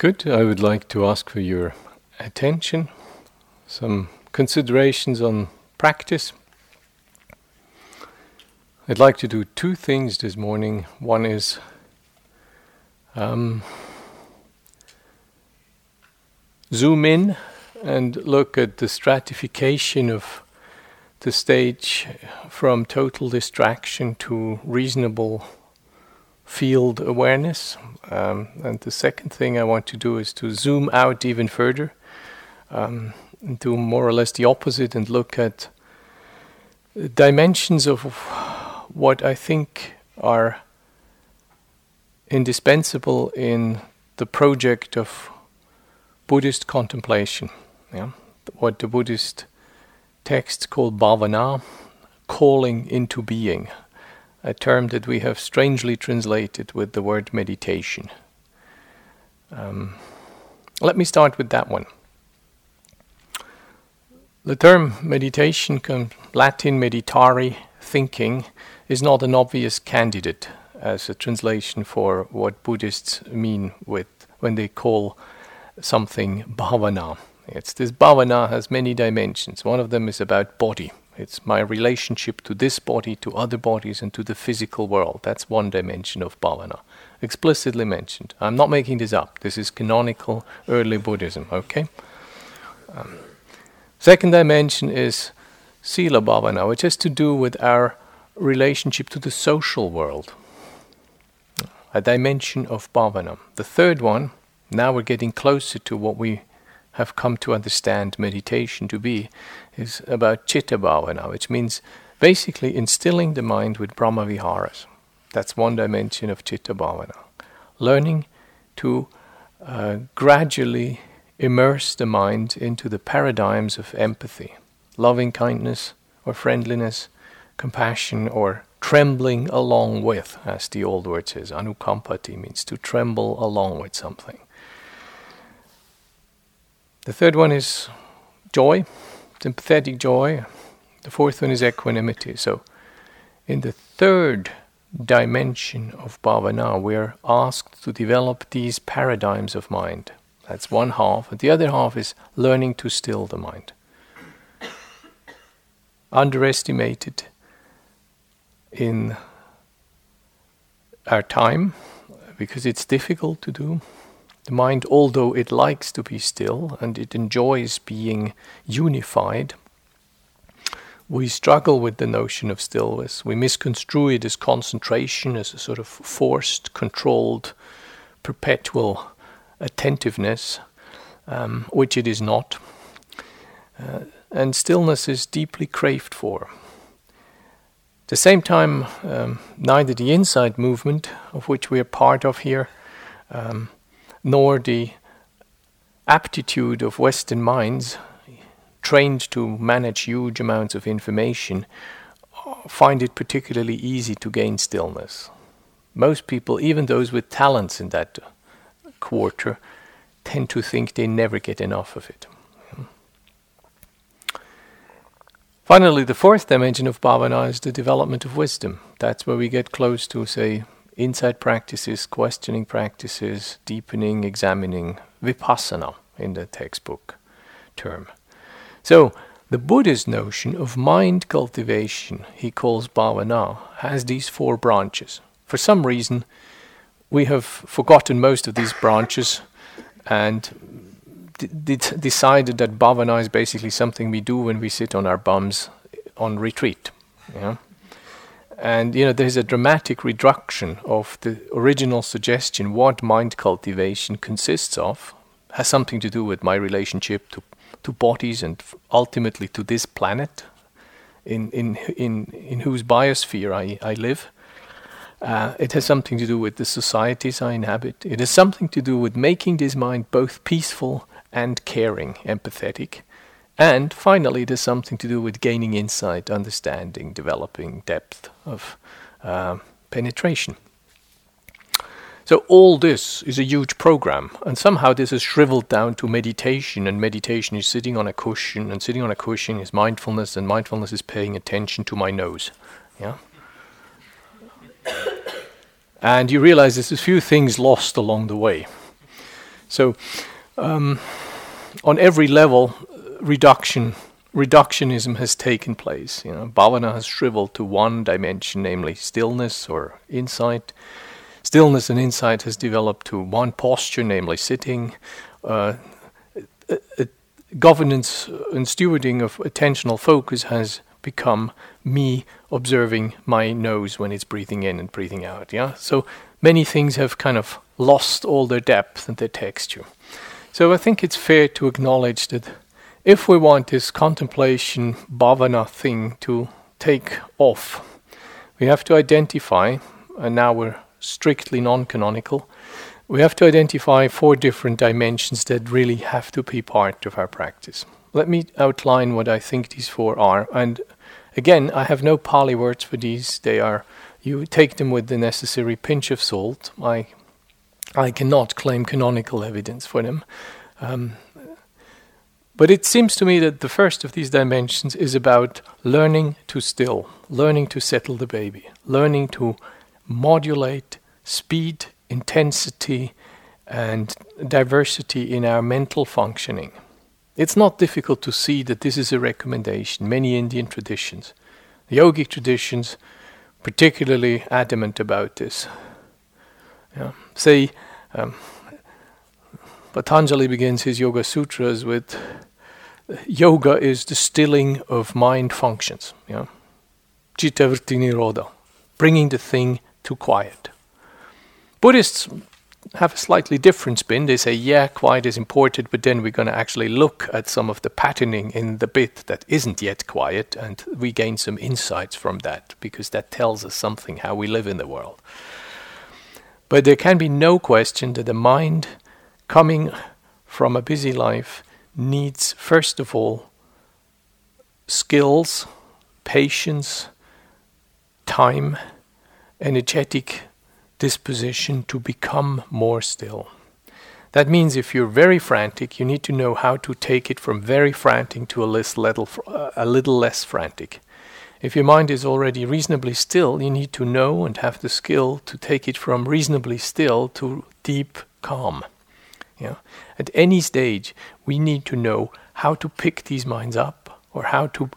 Good. I would like to ask for your attention, some considerations on practice. I'd like to do two things this morning. One is um, zoom in and look at the stratification of the stage from total distraction to reasonable field awareness. Um, and the second thing I want to do is to zoom out even further, um, do more or less the opposite and look at dimensions of what I think are indispensable in the project of Buddhist contemplation. Yeah? What the Buddhist texts call bhavana, calling into being a term that we have strangely translated with the word meditation. Um, let me start with that one. The term meditation, Latin meditare, thinking, is not an obvious candidate as a translation for what Buddhists mean with when they call something bhavana. It's this bhavana has many dimensions. One of them is about body. It's my relationship to this body, to other bodies, and to the physical world. That's one dimension of bhavana, explicitly mentioned. I'm not making this up. This is canonical early Buddhism, okay? Um, second dimension is sila bhavana, which has to do with our relationship to the social world, a dimension of bhavana. The third one, now we're getting closer to what we have come to understand meditation to be, is about chitta bhavana, which means basically instilling the mind with Brahma Viharas. That's one dimension of chitta bhavana. Learning to uh, gradually immerse the mind into the paradigms of empathy, loving kindness or friendliness, compassion or trembling along with, as the old word says. Anukampati means to tremble along with something. The third one is joy, sympathetic joy. The fourth one is equanimity. So, in the third dimension of bhavana, we're asked to develop these paradigms of mind. That's one half. And the other half is learning to still the mind. Underestimated in our time because it's difficult to do. The mind, although it likes to be still and it enjoys being unified, we struggle with the notion of stillness. We misconstrue it as concentration, as a sort of forced, controlled, perpetual attentiveness, um, which it is not. Uh, and stillness is deeply craved for. At the same time, um, neither the insight movement, of which we are part of here, um, nor the aptitude of Western minds trained to manage huge amounts of information find it particularly easy to gain stillness. Most people, even those with talents in that quarter, tend to think they never get enough of it. Finally, the fourth dimension of bhavana is the development of wisdom. That's where we get close to, say, insight practices, questioning practices, deepening, examining, vipassana in the textbook term. So, the Buddhist notion of mind cultivation, he calls bhavana, has these four branches. For some reason, we have forgotten most of these branches and d- d- decided that bhavana is basically something we do when we sit on our bums on retreat. Yeah? And you know, there's a dramatic reduction of the original suggestion. What mind cultivation consists of has something to do with my relationship to to bodies and ultimately to this planet, in in in in whose biosphere I I live. Uh, it has something to do with the societies I inhabit. It has something to do with making this mind both peaceful and caring, empathetic. And finally, there's something to do with gaining insight, understanding, developing depth of uh, penetration. So, all this is a huge program, and somehow this is shriveled down to meditation, and meditation is sitting on a cushion, and sitting on a cushion is mindfulness, and mindfulness is paying attention to my nose. Yeah? And you realize there's a few things lost along the way. So, um, on every level, reduction reductionism has taken place. You know, bhavana has shriveled to one dimension, namely stillness or insight. Stillness and insight has developed to one posture, namely sitting. Uh, governance and stewarding of attentional focus has become me observing my nose when it's breathing in and breathing out. Yeah, so many things have kind of lost all their depth and their texture. So I think it's fair to acknowledge that if we want this contemplation bhavana thing to take off, we have to identify, and now we're strictly non canonical, we have to identify four different dimensions that really have to be part of our practice. Let me outline what I think these four are. And again, I have no Pali words for these. They are, you take them with the necessary pinch of salt. I, I cannot claim canonical evidence for them. Um, but it seems to me that the first of these dimensions is about learning to still, learning to settle the baby, learning to modulate speed, intensity, and diversity in our mental functioning. It's not difficult to see that this is a recommendation. Many Indian traditions, the yogic traditions, particularly adamant about this. Yeah. Say, um, Patanjali begins his Yoga Sutras with yoga is the stilling of mind functions. Yeah? Chittavritti nirodha, bringing the thing to quiet. Buddhists have a slightly different spin. They say, yeah, quiet is important, but then we're going to actually look at some of the patterning in the bit that isn't yet quiet, and we gain some insights from that because that tells us something how we live in the world. But there can be no question that the mind coming from a busy life needs, first of all, skills, patience, time, energetic disposition to become more still. That means if you're very frantic, you need to know how to take it from very frantic to a, little, uh, a little less frantic. If your mind is already reasonably still, you need to know and have the skill to take it from reasonably still to deep calm. Yeah. At any stage, we need to know how to pick these minds up or how to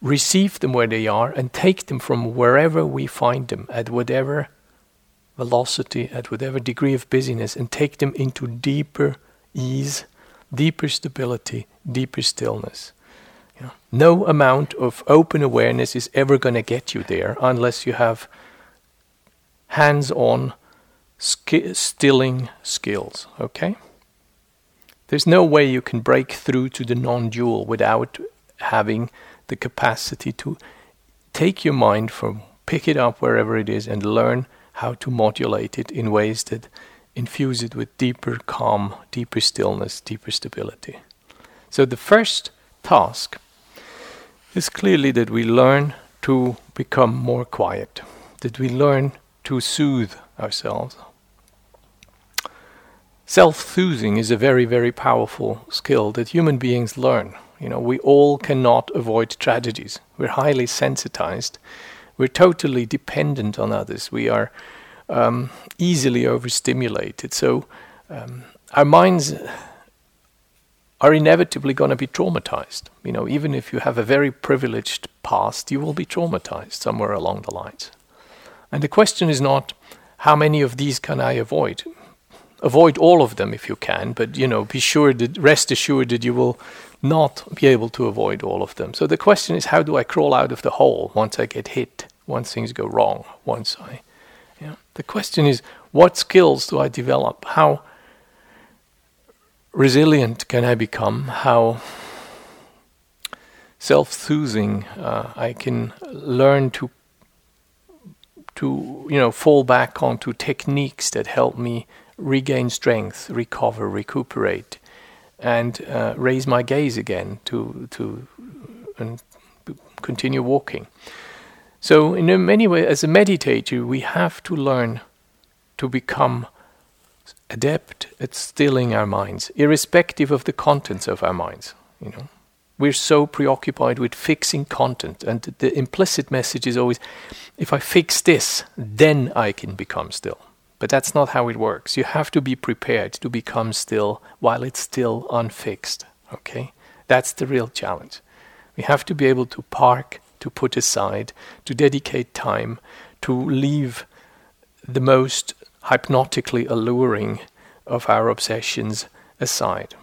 receive them where they are and take them from wherever we find them at whatever velocity, at whatever degree of busyness, and take them into deeper ease, deeper stability, deeper stillness. Yeah. No amount of open awareness is ever going to get you there unless you have hands on sk- stilling skills. Okay? There's no way you can break through to the non dual without having the capacity to take your mind from pick it up wherever it is and learn how to modulate it in ways that infuse it with deeper calm, deeper stillness, deeper stability. So the first task is clearly that we learn to become more quiet, that we learn to soothe ourselves, Self-soothing is a very, very powerful skill that human beings learn. You know, we all cannot avoid tragedies. We're highly sensitized. We're totally dependent on others. We are um, easily overstimulated. So um, our minds are inevitably going to be traumatized. You know, even if you have a very privileged past, you will be traumatized somewhere along the lines. And the question is not how many of these can I avoid? Avoid all of them if you can, but you know, be sure that rest assured that you will not be able to avoid all of them. So the question is, how do I crawl out of the hole once I get hit, once things go wrong, once I. The question is, what skills do I develop? How resilient can I become? How self-soothing uh, I can learn to to you know fall back onto techniques that help me regain strength, recover, recuperate, and uh, raise my gaze again to to and continue walking. So, in many ways, as a meditator, we have to learn to become adept at stilling our minds, irrespective of the contents of our minds. You know, we're so preoccupied with fixing content, and the implicit message is always, if I fix this, then I can become still. But that's not how it works. You have to be prepared to become still while it's still unfixed. Okay? That's the real challenge. We have to be able to park, to put aside, to dedicate time, to leave the most hypnotically alluring of our obsessions aside.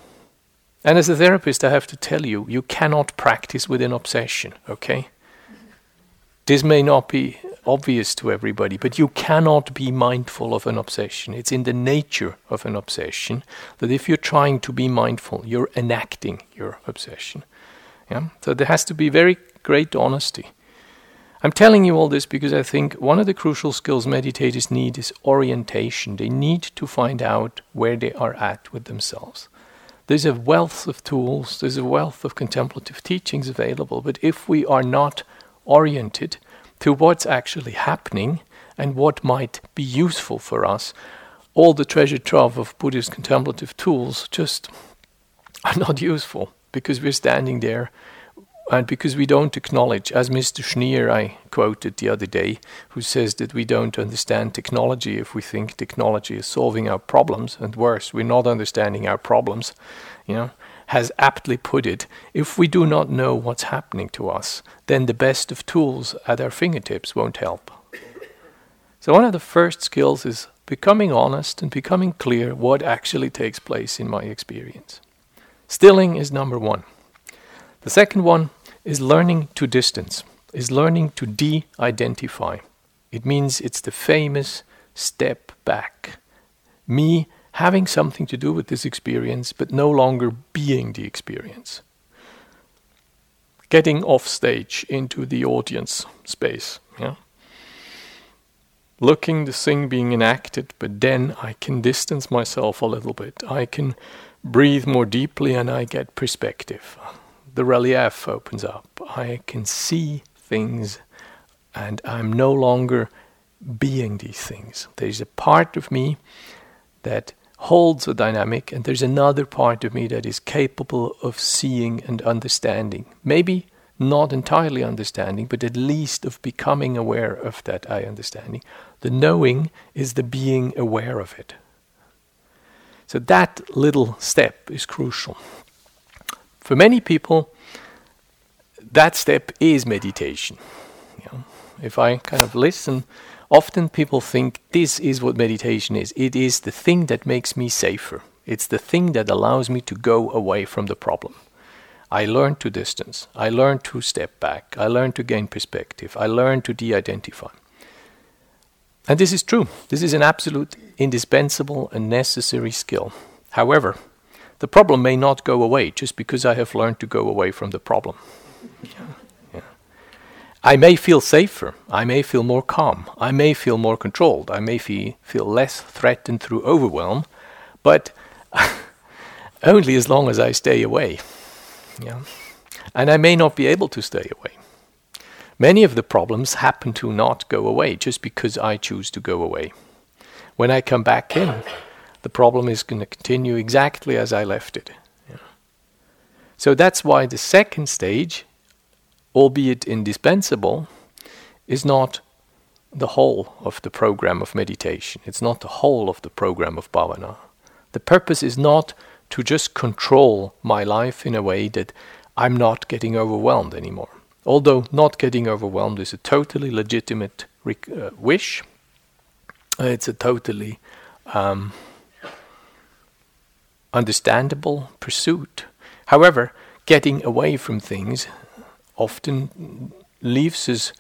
And as a therapist, I have to tell you, you cannot practice with an obsession, okay? This may not be obvious to everybody, but you cannot be mindful of an obsession. It's in the nature of an obsession that if you're trying to be mindful, you're enacting your obsession. Yeah? So there has to be very great honesty. I'm telling you all this because I think one of the crucial skills meditators need is orientation. They need to find out where they are at with themselves. There's a wealth of tools, there's a wealth of contemplative teachings available, but if we are not oriented to what's actually happening and what might be useful for us, all the treasure trove of Buddhist contemplative tools just are not useful because we're standing there and because we don't acknowledge, as Mr. Schneier I quoted the other day, who says that we don't understand technology if we think technology is solving our problems, and worse, we're not understanding our problems, you know, has aptly put it, if we do not know what's happening to us, then the best of tools at our fingertips won't help. So one of the first skills is becoming honest and becoming clear what actually takes place in my experience. Stilling is number one. The second one is learning to distance, is learning to de identify. It means it's the famous step back. Me having something to do with this experience, but no longer being the experience. Getting off stage into the audience space. Yeah? Looking the thing being enacted, but then I can distance myself a little bit. I can breathe more deeply and I get perspective the relief opens up. I can see things and I'm no longer being these things. There's a part of me that holds a dynamic, and there's another part of me that is capable of seeing and understanding. Maybe not entirely understanding, but at least of becoming aware of that I understanding. The knowing is the being aware of it. So that little step is crucial. For many people, that step is meditation. You know, if I kind of listen, often people think this is what meditation is. It is the thing that makes me safer. It's the thing that allows me to go away from the problem. I learn to distance. I learn to step back. I learn to gain perspective. I learn to de identify. And this is true. This is an absolute indispensable and necessary skill. However, the problem may not go away just because I have learned to go away from the problem. I may feel safer. I may feel more calm. I may feel more controlled. I may feel, feel less threatened through overwhelm, but only as long as I stay away. Yeah. And I may not be able to stay away. Many of the problems happen to not go away just because I choose to go away. When I come back in, the problem is going to continue exactly as I left it. Yeah. So that's why the second stage, albeit indispensable, is not the whole of the program of meditation. It's not the whole of the program of bhavana. The purpose is not to just control my life in a way that I'm not getting overwhelmed anymore. Although not getting overwhelmed is a totally legitimate rec- uh, wish, it's a totally um, understandable pursuit. However, getting away from things often leaves us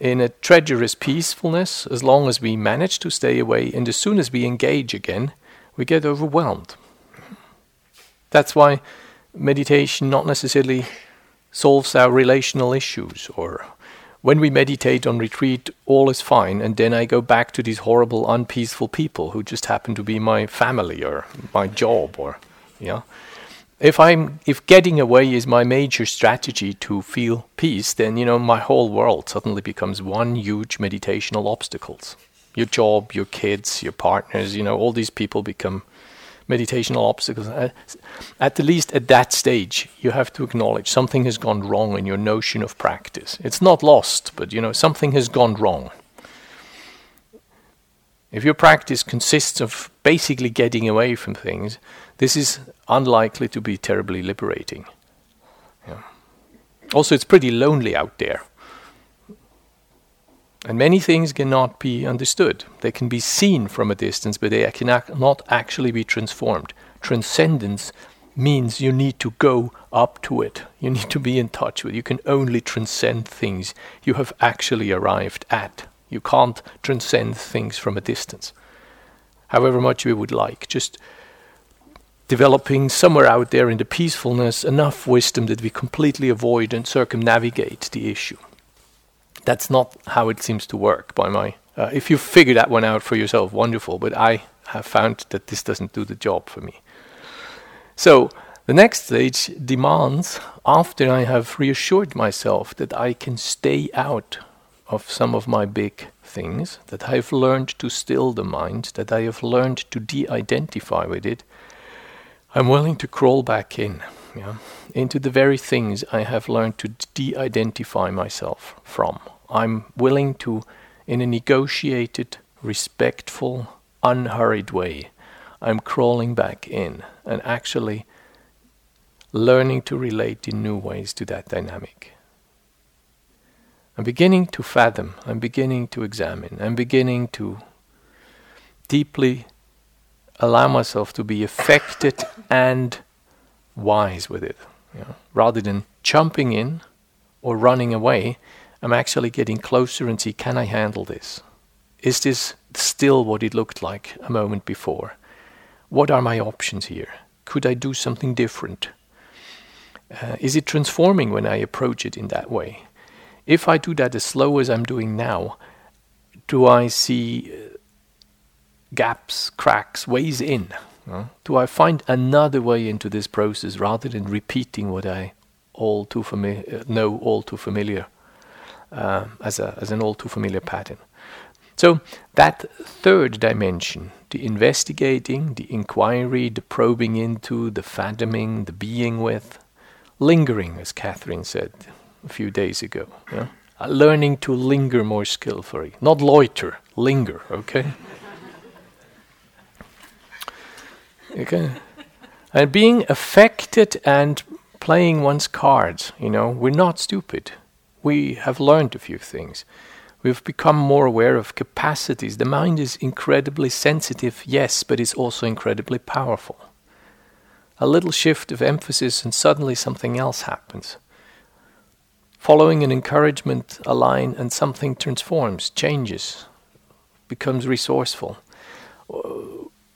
in a treacherous peacefulness as long as we manage to stay away, and as soon as we engage again, we get overwhelmed. That's why meditation not necessarily solves our relational issues or when we meditate on retreat, all is fine, and then I go back to these horrible, unpeaceful people who just happen to be my family or my job, or yeah. If I'm if getting away is my major strategy to feel peace, then you know my whole world suddenly becomes one huge meditational obstacles. Your job, your kids, your partners, you know, all these people become meditational obstacles. Uh, at the least at that stage, you have to acknowledge something has gone wrong in your notion of practice. It's not lost, but you know something has gone wrong. If your practice consists of basically getting away from things, this is unlikely to be terribly liberating. Yeah. Also, it's pretty lonely out there. And many things cannot be understood. They can be seen from a distance, but they cannot actually be transformed. Transcendence means you need to go up to it. You need to be in touch with it. You can only transcend things you have actually arrived at. You can't transcend things from a distance, however much we would like. Just developing somewhere out there in the peacefulness enough wisdom that we completely avoid and circumnavigate the issue. That's not how it seems to work by my. Uh, if you figure that one out for yourself, wonderful, but I have found that this doesn't do the job for me. So, the next stage demands, after I have reassured myself that I can stay out of some of my big things, that I have learned to still the mind, that I have learned to de identify with it, I'm willing to crawl back in, yeah, into the very things I have learned to de identify myself from. I'm willing to, in a negotiated, respectful, unhurried way, I'm crawling back in and actually learning to relate in new ways to that dynamic. I'm beginning to fathom, I'm beginning to examine, I'm beginning to deeply allow myself to be affected and wise with it. You know? Rather than jumping in or running away, I'm actually getting closer and see can I handle this? Is this still what it looked like a moment before? What are my options here? Could I do something different? Uh, is it transforming when I approach it in that way? If I do that as slow as I'm doing now, do I see uh, gaps, cracks, ways in? Do I find another way into this process rather than repeating what I all too familiar uh, know all too familiar uh, as a as an all too familiar pattern? So that third dimension, the investigating, the inquiry, the probing into, the fathoming, the being with, lingering, as Catherine said, a few days ago. Yeah? Uh, learning to linger more skillfully, not loiter, linger. Okay. okay. And being affected and playing one's cards. You know, we're not stupid. We have learned a few things. We've become more aware of capacities. The mind is incredibly sensitive, yes, but it's also incredibly powerful. A little shift of emphasis, and suddenly something else happens. Following an encouragement, a line, and something transforms, changes, becomes resourceful.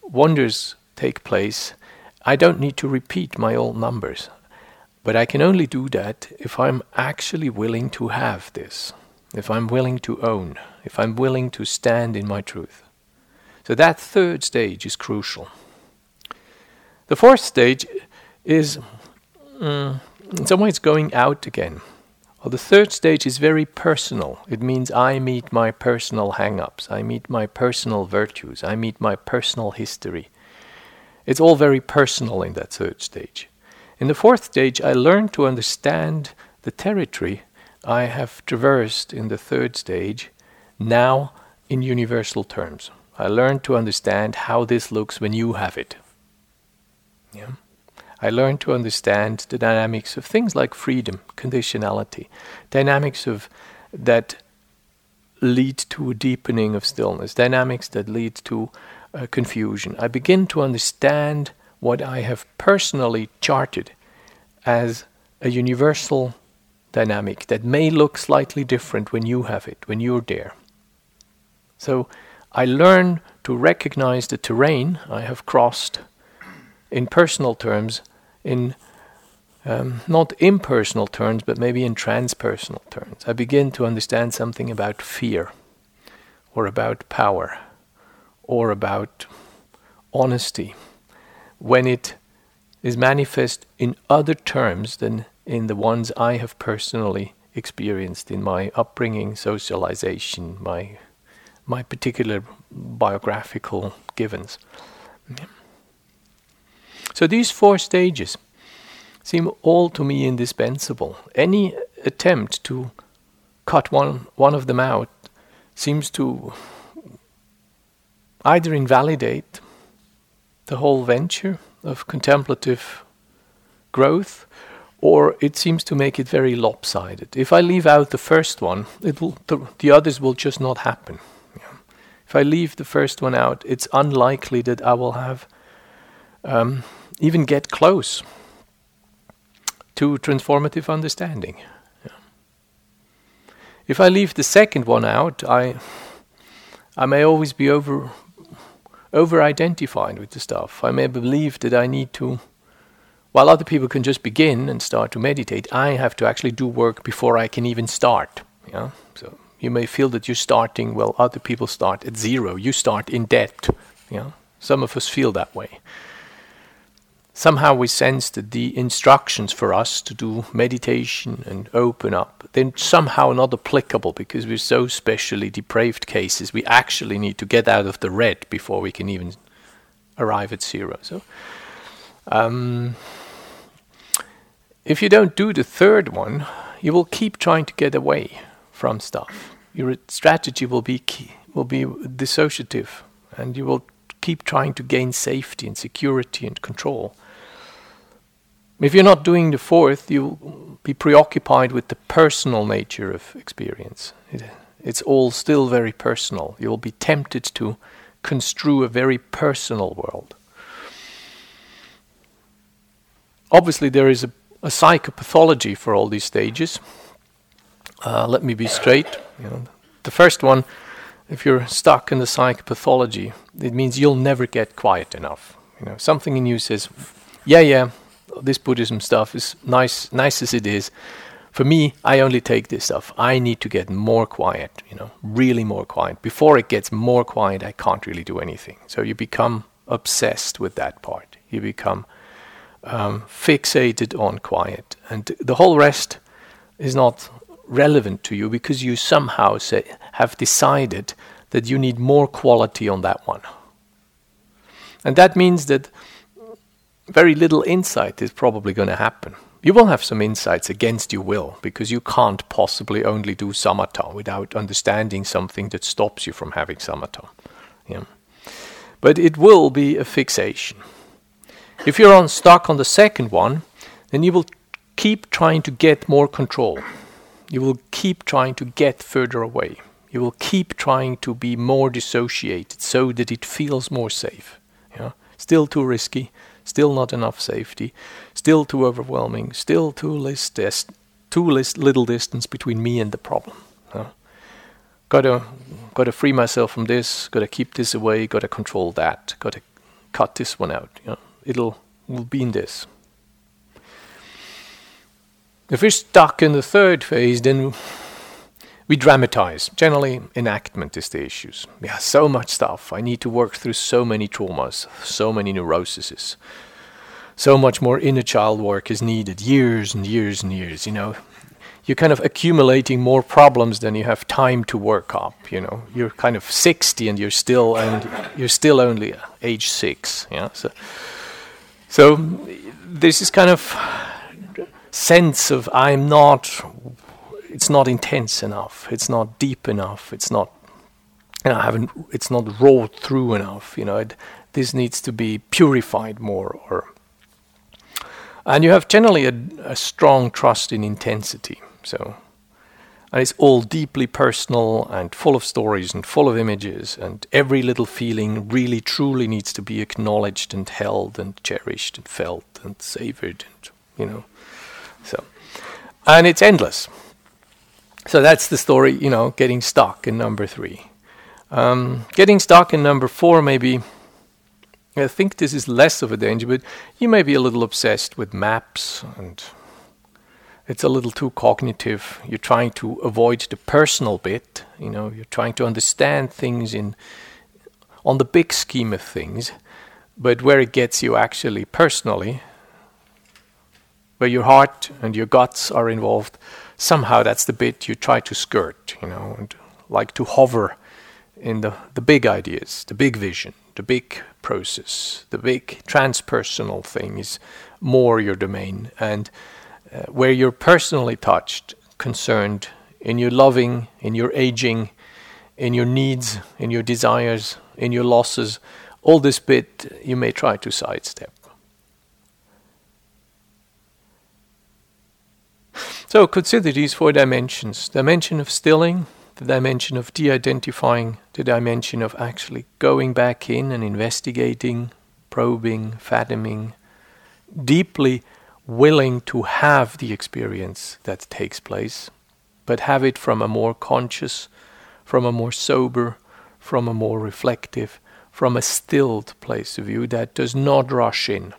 Wonders take place. I don't need to repeat my old numbers, but I can only do that if I'm actually willing to have this, if I'm willing to own, if I'm willing to stand in my truth. So that third stage is crucial. The fourth stage is, mm, in some ways, going out again. Well, the third stage is very personal. It means I meet my personal hang ups, I meet my personal virtues, I meet my personal history. It's all very personal in that third stage. In the fourth stage, I learn to understand the territory I have traversed in the third stage now in universal terms. I learn to understand how this looks when you have it. Yeah. I learned to understand the dynamics of things like freedom, conditionality, dynamics of that lead to a deepening of stillness, dynamics that lead to uh, confusion. I begin to understand what I have personally charted as a universal dynamic that may look slightly different when you have it, when you're there. So I learn to recognize the terrain I have crossed in personal terms in um, not impersonal terms, but maybe in transpersonal terms. I begin to understand something about fear, or about power, or about honesty, when it is manifest in other terms than in the ones I have personally experienced in my upbringing, socialization, my my particular biographical givens. Yeah. So these four stages seem all to me indispensable. Any attempt to cut one, one of them out seems to either invalidate the whole venture of contemplative growth or it seems to make it very lopsided. If I leave out the first one, it will the, the others will just not happen. If I leave the first one out, it's unlikely that I will have um, even get close to transformative understanding. If I leave the second one out, I I may always be over over identified with the stuff. I may believe that I need to while other people can just begin and start to meditate, I have to actually do work before I can even start. Yeah? So you may feel that you're starting well, other people start at zero. You start in debt. Yeah? Some of us feel that way. Somehow we sense that the instructions for us to do meditation and open up, then somehow not applicable because we're so specially depraved cases. We actually need to get out of the red before we can even arrive at zero. So, um, if you don't do the third one, you will keep trying to get away from stuff. Your strategy will be key, will be dissociative, and you will keep trying to gain safety and security and control. If you're not doing the fourth, you'll be preoccupied with the personal nature of experience. It, it's all still very personal. You will be tempted to construe a very personal world. Obviously, there is a a psychopathology for all these stages. Uh, let me be straight. You know, the first one, if you're stuck in the psychopathology, it means you'll never get quiet enough. You know, something in you says, "Yeah, yeah, this Buddhism stuff is nice, nice as it is. For me, I only take this stuff. I need to get more quiet. You know, really more quiet. Before it gets more quiet, I can't really do anything. So you become obsessed with that part. You become um, fixated on quiet, and the whole rest is not relevant to you because you somehow say, have decided that you need more quality on that one. And that means that very little insight is probably going to happen. You will have some insights against your will because you can't possibly only do samatha without understanding something that stops you from having samatha. Yeah. But it will be a fixation. If you're on stuck on the second one, then you will keep trying to get more control. You will keep trying to get further away. You will keep trying to be more dissociated so that it feels more safe. Yeah? Still too risky, still not enough safety, still too overwhelming, still too, less too less little distance between me and the problem. Gotta, gotta free myself from this, gotta keep this away, gotta control that, gotta cut this one out. Yeah? it'll will be in this. If we're stuck in the third phase, then we dramatize. Generally, enactment is the issues. Yeah, so much stuff. I need to work through so many traumas, so many neuroses. So much more inner child work is needed, years and years and years, you know. You're kind of accumulating more problems than you have time to work up, you know. You're kind of 60 and you're still and you're still only uh, age 6, yeah. So so this is kind of sense of I'm not. It's not intense enough. It's not deep enough. It's not. You know, I haven't. It's not wrought through enough. You know, it, this needs to be purified more, or. And you have generally a, a strong trust in intensity. So and it's all deeply personal and full of stories and full of images and every little feeling really truly needs to be acknowledged and held and cherished and felt and savored and you know so and it's endless so that's the story you know getting stuck in number three um, getting stuck in number four maybe i think this is less of a danger but you may be a little obsessed with maps and it's a little too cognitive. You're trying to avoid the personal bit. You know, you're trying to understand things in on the big scheme of things, but where it gets you actually personally, where your heart and your guts are involved, somehow that's the bit you try to skirt. You know, and like to hover in the the big ideas, the big vision, the big process, the big transpersonal thing is more your domain and uh, where you're personally touched, concerned, in your loving, in your aging, in your needs, in your desires, in your losses. All this bit you may try to sidestep. So consider these four dimensions the dimension of stilling, the dimension of de identifying, the dimension of actually going back in and investigating, probing, fathoming, deeply willing to have the experience that takes place, but have it from a more conscious, from a more sober, from a more reflective, from a stilled place of view that does not rush in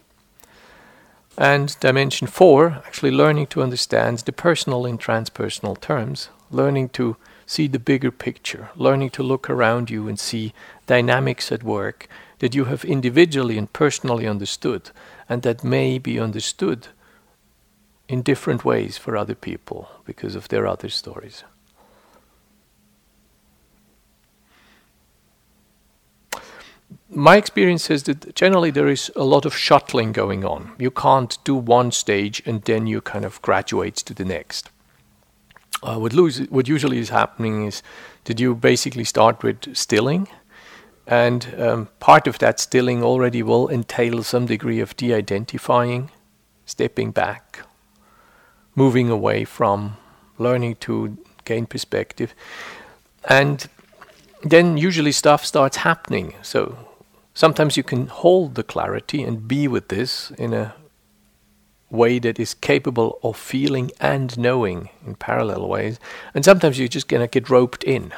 and dimension four, actually learning to understand the personal in transpersonal terms, learning to see the bigger picture, learning to look around you and see dynamics at work that you have individually and personally understood, and that may be understood in different ways for other people because of their other stories. My experience is that generally there is a lot of shuttling going on. You can't do one stage and then you kind of graduate to the next. Uh, what, what usually is happening is that you basically start with stilling, and um, part of that stilling already will entail some degree of de identifying, stepping back, moving away from, learning to gain perspective. And then usually stuff starts happening. So Sometimes you can hold the clarity and be with this in a way that is capable of feeling and knowing in parallel ways. And sometimes you're just going to get roped in.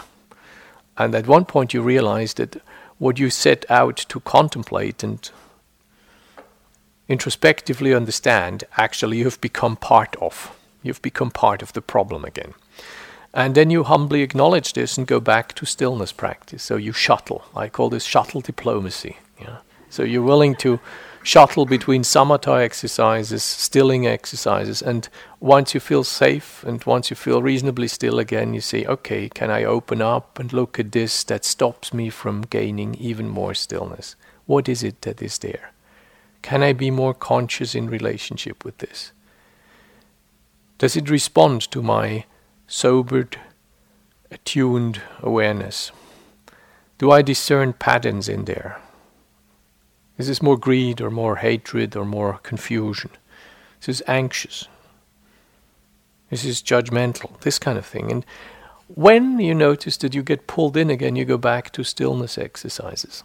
And at one point you realize that what you set out to contemplate and introspectively understand, actually you have become part of. You've become part of the problem again. And then you humbly acknowledge this and go back to stillness practice. So you shuttle. I call this shuttle diplomacy. Yeah. So you're willing to shuttle between samatha exercises, stilling exercises, and once you feel safe and once you feel reasonably still again, you say, okay, can I open up and look at this that stops me from gaining even more stillness? What is it that is there? Can I be more conscious in relationship with this? Does it respond to my sobered, attuned awareness? Do I discern patterns in there? Is this more greed or more hatred or more confusion? Is this anxious? Is this judgmental? This kind of thing. And when you notice that you get pulled in again, you go back to stillness exercises.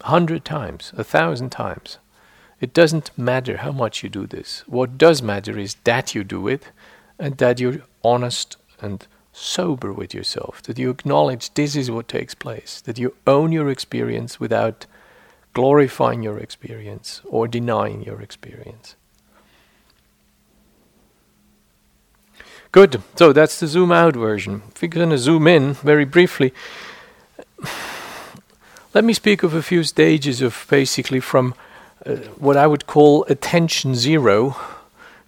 A hundred times, a thousand times. It doesn't matter how much you do this. What does matter is that you do it and that you're honest and sober with yourself, that you acknowledge this is what takes place, that you own your experience without glorifying your experience or denying your experience. Good. So that's the zoom out version. If we're going to zoom in very briefly, let me speak of a few stages of basically from uh, what I would call attention zero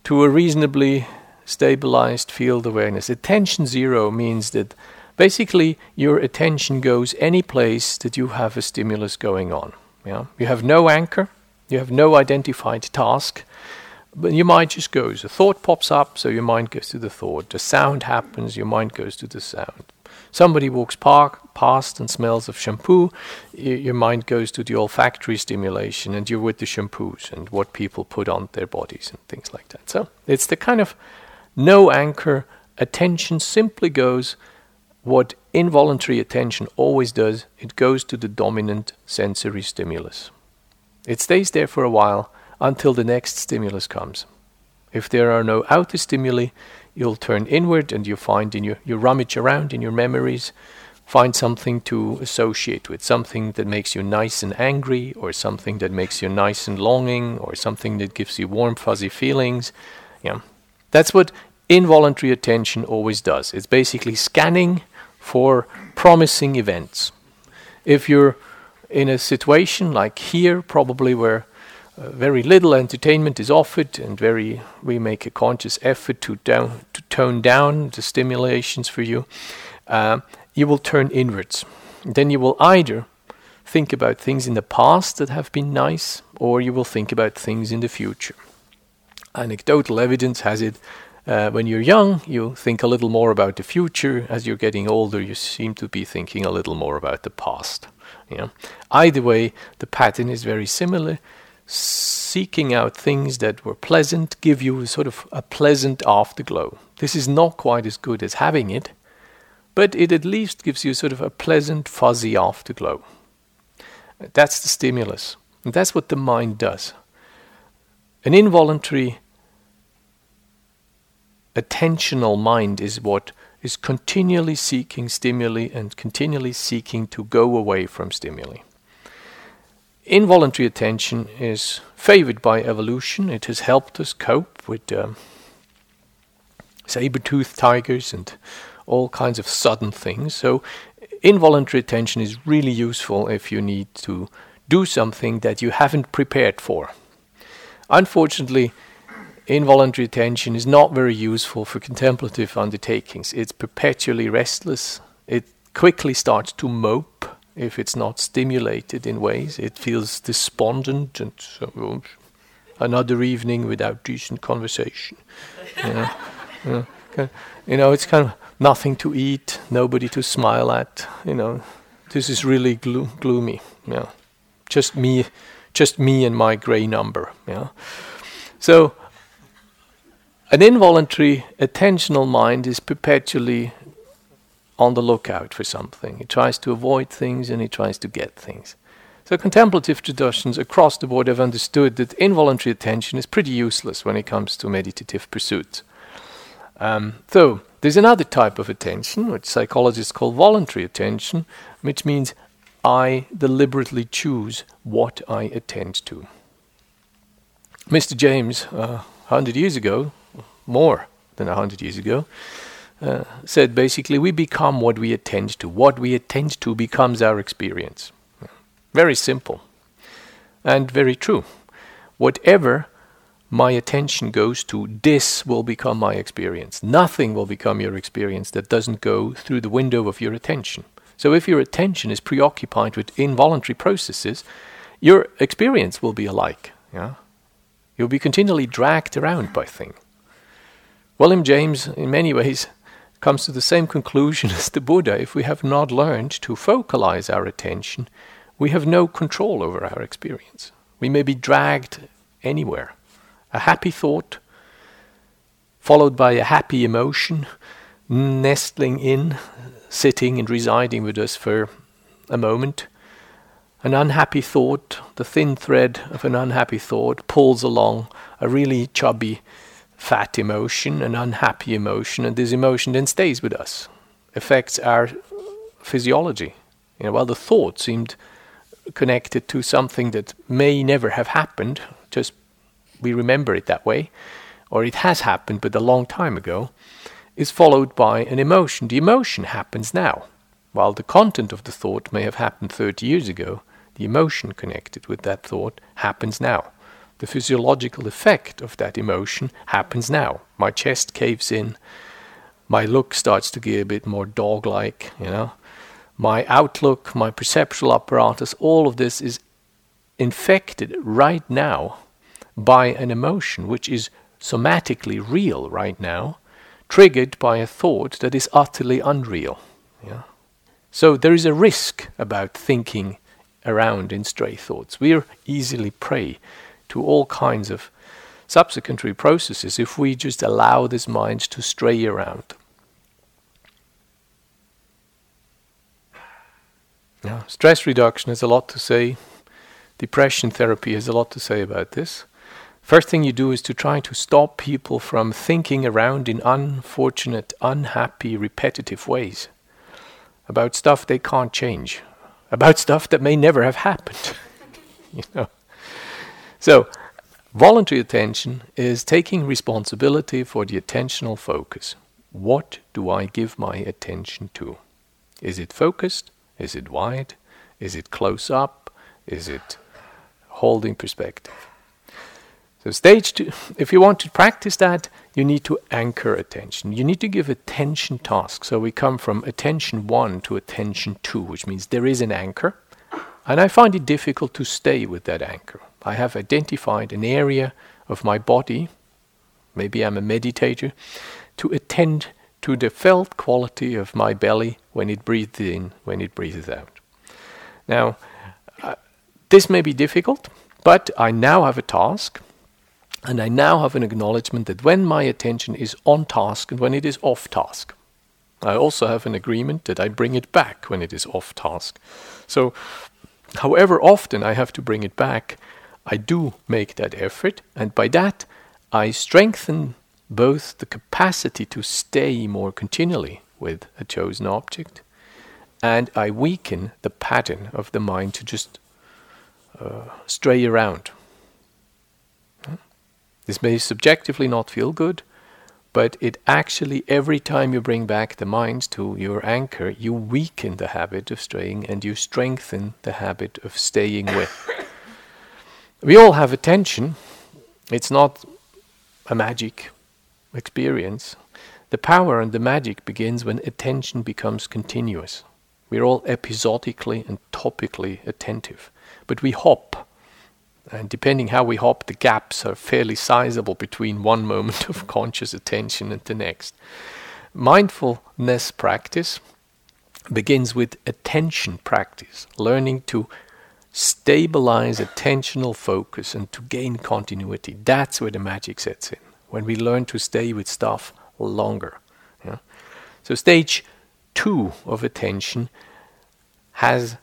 to a reasonably stabilized field awareness. Attention zero means that basically your attention goes any place that you have a stimulus going on. Yeah? You have no anchor, you have no identified task, but your mind just goes. A thought pops up, so your mind goes to the thought. A sound happens, your mind goes to the sound. Somebody walks park, past and smells of shampoo, your mind goes to the olfactory stimulation, and you're with the shampoos and what people put on their bodies and things like that. So it's the kind of no anchor, attention simply goes what involuntary attention always does it goes to the dominant sensory stimulus. It stays there for a while until the next stimulus comes. If there are no outer stimuli, you'll turn inward and you find in your you rummage around in your memories, find something to associate with, something that makes you nice and angry, or something that makes you nice and longing, or something that gives you warm fuzzy feelings. Yeah. That's what involuntary attention always does. It's basically scanning for promising events. If you're in a situation like here, probably where uh, very little entertainment is offered and very we make a conscious effort to down to tone down the stimulations for you, uh, you will turn inwards. Then you will either think about things in the past that have been nice, or you will think about things in the future. Anecdotal evidence has it Uh, when you're young, you think a little more about the future. As you're getting older, you seem to be thinking a little more about the past. Either way, the pattern is very similar. Seeking out things that were pleasant give you sort of a pleasant afterglow. This is not quite as good as having it, but it at least gives you sort of a pleasant, fuzzy afterglow. That's the stimulus. And that's what the mind does. An involuntary attentional mind is what is continually seeking stimuli and continually seeking to go away from stimuli. Involuntary attention is favored by evolution. It has helped us cope with um, saber-toothed tigers and all kinds of sudden things. So, involuntary attention is really useful if you need to do something that you haven't prepared for. Unfortunately, involuntary attention is not very useful for contemplative undertakings. It's perpetually restless. It quickly starts to mope if it's not stimulated in ways. It feels despondent and so, another evening without decent conversation. You know, you know, you know, it's kind of nothing to eat, nobody to smile at. You know, this is really glo- gloomy. Yeah, just me, just me and my grey number. Yeah, so an involuntary attentional mind is perpetually on the lookout for something. It tries to avoid things and it tries to get things. So, contemplative traditions across the board have understood that involuntary attention is pretty useless when it comes to meditative pursuits. Um, so, there's another type of attention, which psychologists call voluntary attention, which means I deliberately choose what I attend to. Mr. James, uh, 100 years ago, more than a hundred years ago, uh, said basically we become what we attend to. What we attend to becomes our experience. Very simple and very true. Whatever my attention goes to, this will become my experience. Nothing will become your experience that doesn't go through the window of your attention. So if your attention is preoccupied with involuntary processes, your experience will be alike. Yeah? You'll be continually dragged around by things. William James, in many ways, comes to the same conclusion as the Buddha. If we have not learned to focalize our attention, we have no control over our experience. We may be dragged anywhere. A happy thought, followed by a happy emotion, nestling in, sitting and residing with us for a moment. An unhappy thought, the thin thread of an unhappy thought, pulls along a really chubby fat emotion, an unhappy emotion, and this emotion then stays with us, affects our physiology. You know, while the thought seemed connected to something that may never have happened, just we remember it that way, or it has happened but a long time ago, is followed by an emotion. The emotion happens now. While the content of the thought may have happened 30 years ago, the emotion connected with that thought happens now the physiological effect of that emotion happens now. My chest caves in, my look starts to get a bit more dog like, you know. My outlook, my perceptual apparatus, all of this is infected right now by an emotion which is somatically real right now, triggered by a thought that is utterly unreal. Yeah? So there is a risk about thinking around in stray thoughts. We are easily prey to all kinds of subsequent processes if we just allow this mind to stray around. Now, stress reduction has a lot to say. Depression therapy has a lot to say about this. First thing you do is to try to stop people from thinking around in unfortunate, unhappy, repetitive ways about stuff they can't change, about stuff that may never have happened. you know. So, voluntary attention is taking responsibility for the attentional focus. What do I give my attention to? Is it focused? Is it wide? Is it close up? Is it holding perspective? So, stage two, if you want to practice that, you need to anchor attention. You need to give attention tasks. So, we come from attention one to attention two, which means there is an anchor. And I find it difficult to stay with that anchor. I have identified an area of my body, maybe I'm a meditator, to attend to the felt quality of my belly when it breathes in, when it breathes out. Now, uh, this may be difficult, but I now have a task, and I now have an acknowledgement that when my attention is on task and when it is off task, I also have an agreement that I bring it back when it is off task. So, however often I have to bring it back, I do make that effort, and by that I strengthen both the capacity to stay more continually with a chosen object, and I weaken the pattern of the mind to just uh, stray around. This may subjectively not feel good, but it actually, every time you bring back the mind to your anchor, you weaken the habit of straying and you strengthen the habit of staying with. We all have attention. It's not a magic experience. The power and the magic begins when attention becomes continuous. We're all episodically and topically attentive, but we hop and depending how we hop, the gaps are fairly sizable between one moment of conscious attention and the next. Mindfulness practice begins with attention practice, learning to stabilize attentional focus and to gain continuity. That's where the magic sets in, when we learn to stay with stuff longer. Yeah? So, stage two of attention has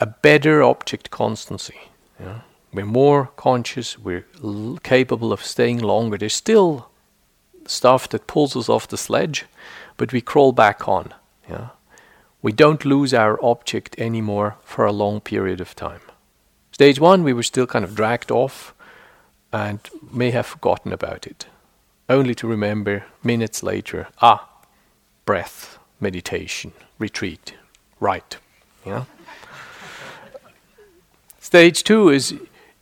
a better object constancy. Yeah? We're more conscious, we're l- capable of staying longer. There's still stuff that pulls us off the sledge, but we crawl back on. Yeah? We don't lose our object anymore for a long period of time. Stage one, we were still kind of dragged off and may have forgotten about it, only to remember minutes later ah, breath, meditation, retreat, right. Yeah? Stage two is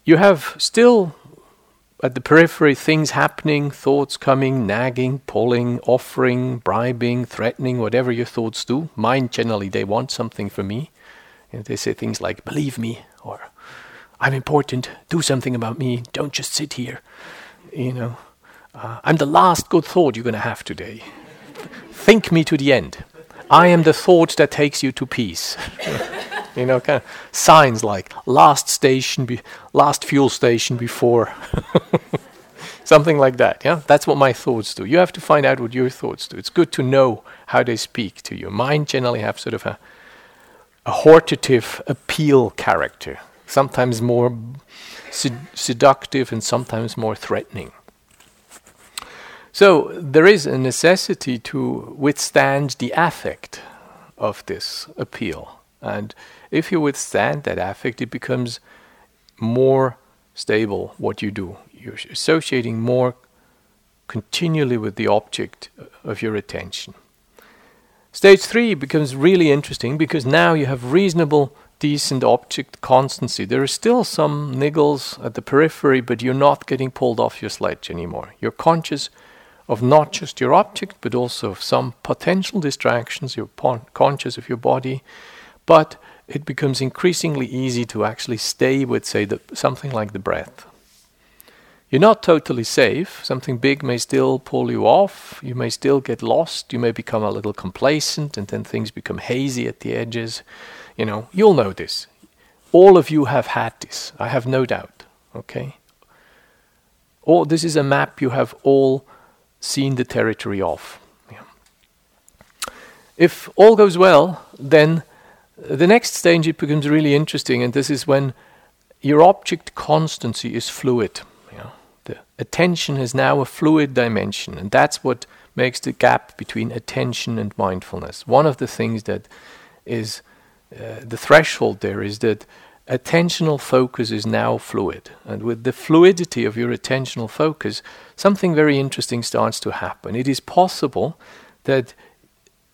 you have still at the periphery things happening, thoughts coming, nagging, pulling, offering, bribing, threatening, whatever your thoughts do. Mine generally, they want something from me. And they say things like, believe me, I'm important, do something about me, don't just sit here. You know, uh, I'm the last good thought you're going to have today. Think me to the end. I am the thought that takes you to peace. you know, kind of signs like last station, be- last fuel station before. Something like that, yeah? That's what my thoughts do. You have to find out what your thoughts do. It's good to know how they speak to you. Mine generally have sort of a, a hortative appeal character, sometimes more sed- seductive and sometimes more threatening. So there is a necessity to withstand the affect of this appeal. And if you withstand that affect, it becomes more stable what you do. You're associating more continually with the object of your attention. Stage three becomes really interesting because now you have reasonable, decent object constancy. There are still some niggles at the periphery, but you're not getting pulled off your sledge anymore. You're conscious of not just your object, but also of some potential distractions. You're conscious of your body, but it becomes increasingly easy to actually stay with, say, the, something like the breath. You're not totally safe. Something big may still pull you off. You may still get lost. You may become a little complacent, and then things become hazy at the edges. You know, you'll know this. All of you have had this. I have no doubt. Okay. All this is a map you have all seen the territory of. Yeah. If all goes well, then the next stage it becomes really interesting, and this is when your object constancy is fluid. The attention is now a fluid dimension, and that's what makes the gap between attention and mindfulness. One of the things that is uh, the threshold there is that attentional focus is now fluid. And with the fluidity of your attentional focus, something very interesting starts to happen. It is possible that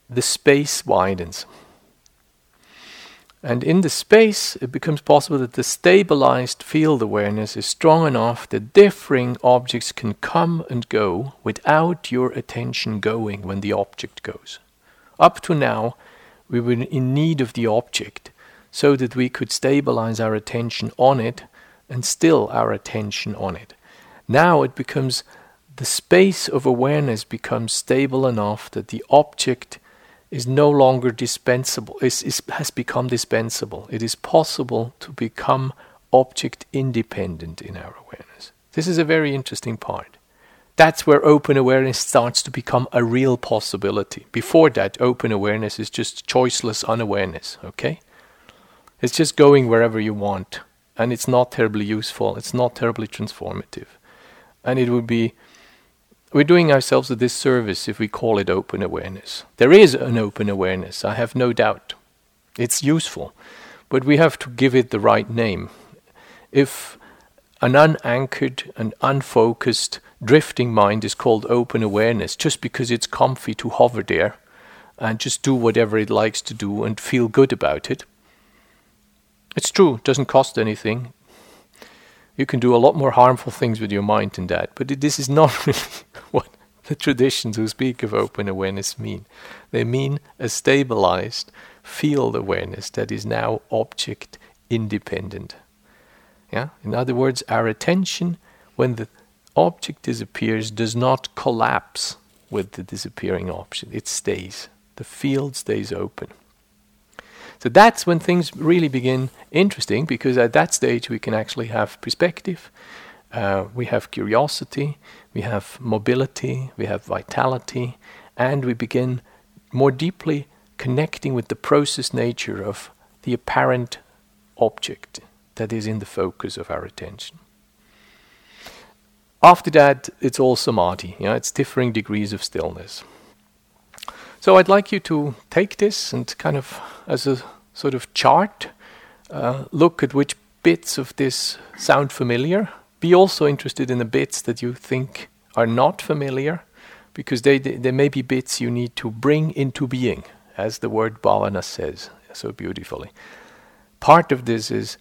the space widens. And in the space, it becomes possible that the stabilized field awareness is strong enough that differing objects can come and go without your attention going when the object goes. Up to now, we were in need of the object so that we could stabilize our attention on it and still our attention on it. Now it becomes the space of awareness becomes stable enough that the object is no longer dispensable, is, is, has become dispensable. It is possible to become object independent in our awareness. This is a very interesting part. That's where open awareness starts to become a real possibility. Before that, open awareness is just choiceless unawareness, okay? It's just going wherever you want, and it's not terribly useful, it's not terribly transformative. And it would be we're doing ourselves a disservice if we call it open awareness. There is an open awareness, I have no doubt. It's useful, but we have to give it the right name. If an unanchored and unfocused drifting mind is called open awareness just because it's comfy to hover there and just do whatever it likes to do and feel good about it. It's true, it doesn't cost anything. You can do a lot more harmful things with your mind than that, but this is not really what the traditions who speak of open awareness mean. They mean a stabilized field awareness that is now object independent. Yeah? In other words, our attention, when the object disappears, does not collapse with the disappearing object. It stays. The field stays open. So that's when things really begin interesting because at that stage we can actually have perspective, uh, we have curiosity, we have mobility, we have vitality, and we begin more deeply connecting with the process nature of the apparent object that is in the focus of our attention. After that, it's all samadhi. Yeah, it's differing degrees of stillness. So I'd like you to take this and kind of, as a sort of chart, uh, look at which bits of this sound familiar. Be also interested in the bits that you think are not familiar, because they, they, they may be bits you need to bring into being, as the word bhavana says so beautifully. Part of this is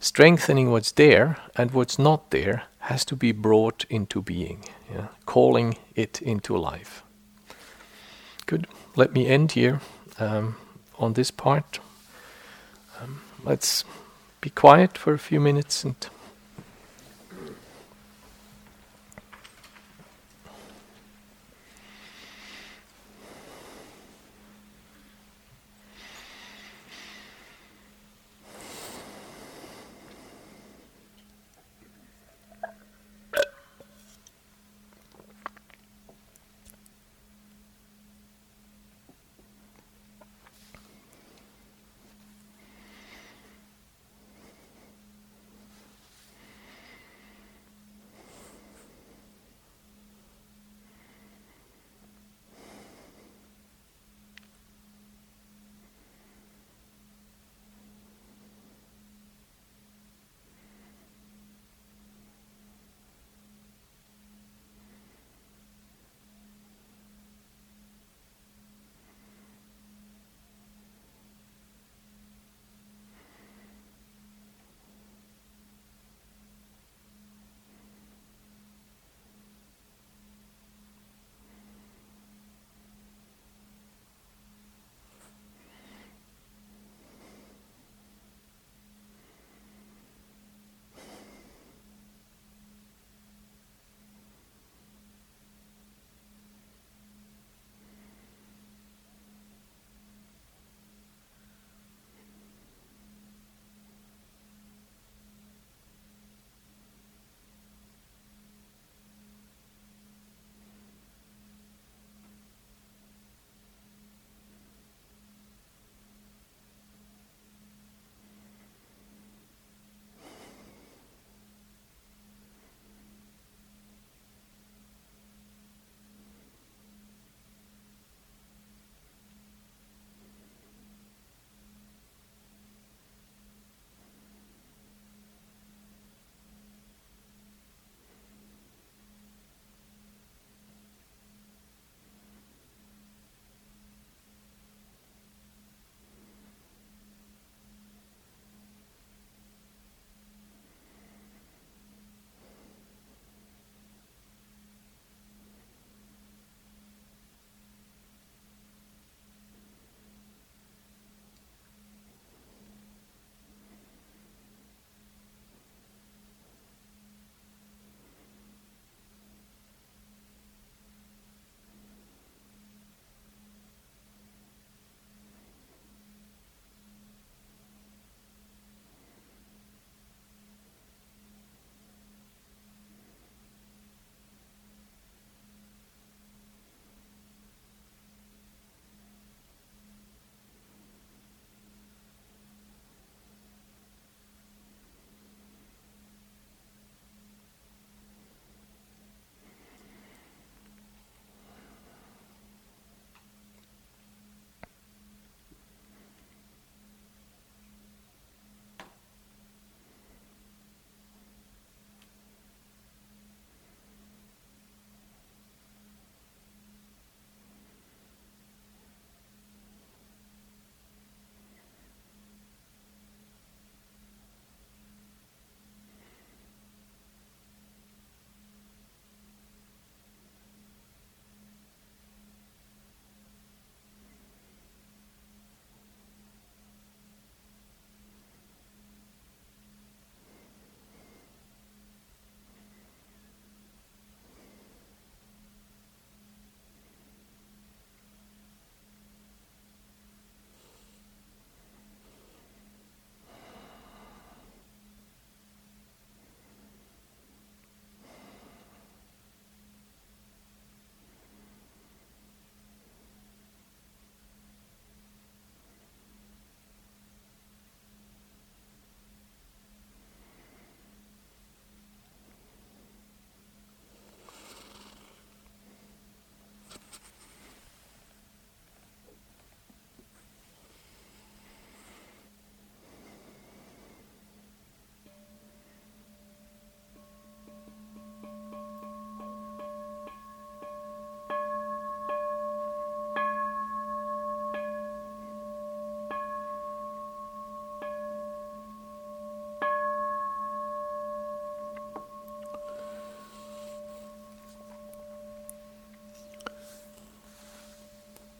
strengthening what's there, and what's not there has to be brought into being, yeah? calling it into life. Good. Let me end here um, on this part. Um, let's be quiet for a few minutes and.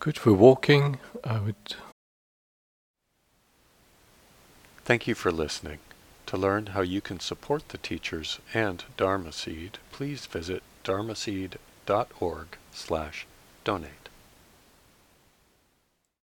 Good for walking. I would. Thank you for listening. To learn how you can support the teachers and Dharma Seed, please visit dharmaseed.org slash donate.